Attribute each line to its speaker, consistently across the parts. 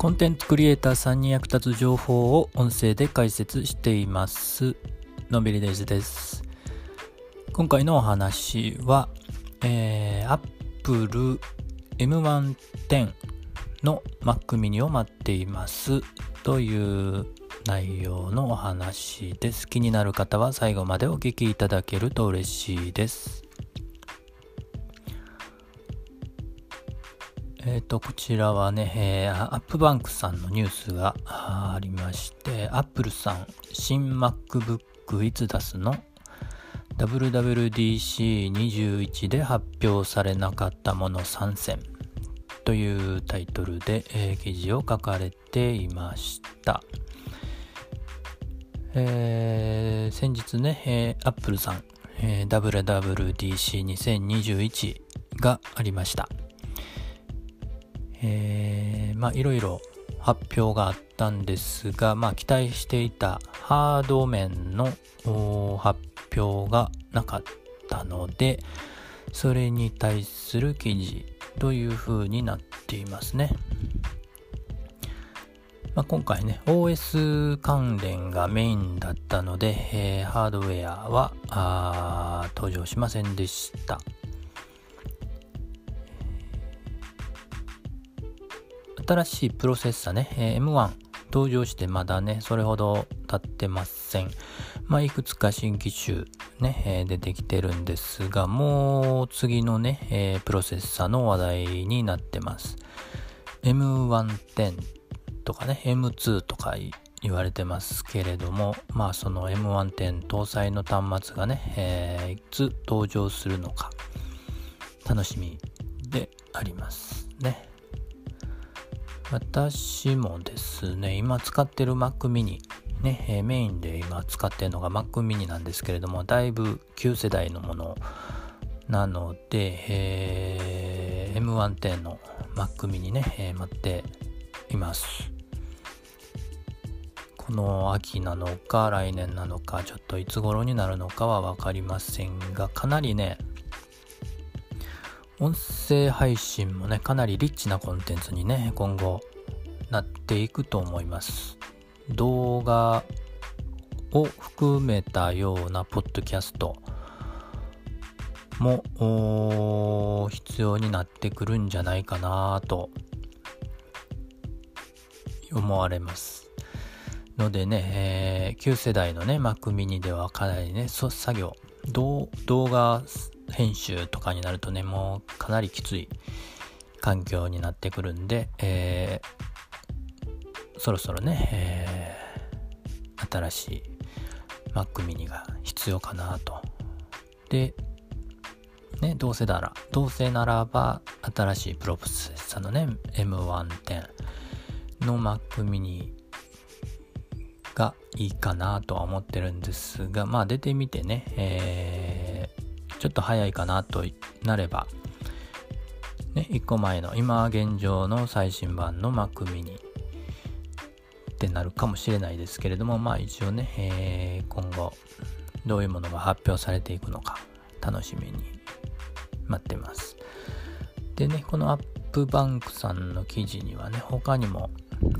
Speaker 1: コンテンツクリエイターさんに役立つ情報を音声で解説しています。のんびりデイズです。今回のお話は、えー、Apple M110 の Mac mini を待っています。という内容のお話です。気になる方は最後までお聞きいただけると嬉しいです。え、ー、と、こちらはね、えー、アップバンクさんのニュースがありまして、アップルさん、新 MacBook いつ出すの？WWDC21 で発表されなかったもの参戦というタイトルで、えー、記事を書かれていました。えー、先日ね、えー、アップルさん、えー、WWDC2021 がありました。えー、まあいろいろ発表があったんですが、まあ期待していたハード面の発表がなかったので、それに対する記事という風になっていますね。まあ、今回ね、OS 関連がメインだったので、えー、ハードウェアは登場しませんでした。新しいプロセッサね、え、M1 登場してまだね、それほど経ってません。まあ、いくつか新機種ね、え、出てきてるんですが、もう次のね、え、プロセッサの話題になってます。M110 とかね、M2 とか言われてますけれども、まあその M110 搭載の端末がね、えー、いつ登場するのか楽しみでありますね。私もですね、今使ってる Mac mini、ね、えメインで今使ってるのが Mac mini なんですけれども、だいぶ旧世代のものなので、えー、M110 の Mac mini ね、えー、待っています。この秋なのか来年なのか、ちょっといつ頃になるのかはわかりませんが、かなりね、音声配信もね、かなりリッチなコンテンツにね、今後なっていくと思います。動画を含めたようなポッドキャストも必要になってくるんじゃないかなと思われます。のでね、えー、旧世代のね、Mac mini ではかなりね、作業、動画編集とかになるとね、もうかなりきつい環境になってくるんで、えー、そろそろね、えー、新しい Mac mini が必要かなと。で、ね、どうせなら、どうせならば、新しいプロプセッサのね、M110 の Mac mini がいいかなとは思ってるんですが、まあ出てみてね、えーちょっと早いかなとなれば、ね、1個前の今現状の最新版の Mac mini ってなるかもしれないですけれども、まあ一応ね、えー、今後どういうものが発表されていくのか楽しみに待ってます。でね、このアップバンクさんの記事にはね、他にも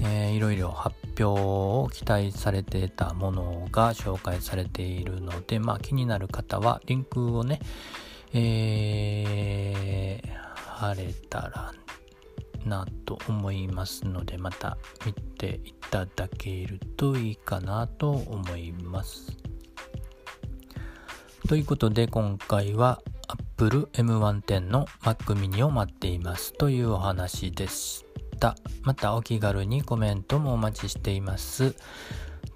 Speaker 1: えー、いろいろ発表を期待されてたものが紹介されているので、まあ気になる方はリンクをね、えー、貼れたらなと思いますので、また見ていただけるといいかなと思います。ということで今回は Apple M110 の Mac mini を待っていますというお話でした。またお気軽にコメントもお待ちしています。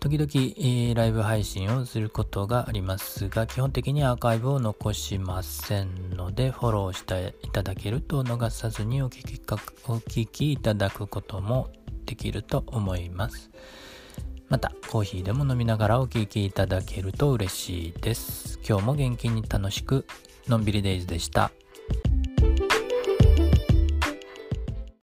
Speaker 1: 時々、えー、ライブ配信をすることがありますが、基本的にアーカイブを残しませんので、フォローしていただけると逃さずにお聞きかお聞きいただくこともできると思います。また、コーヒーでも飲みながらお聞きいただけると嬉しいです。今日も元気に楽しく、のんびりデイズでした。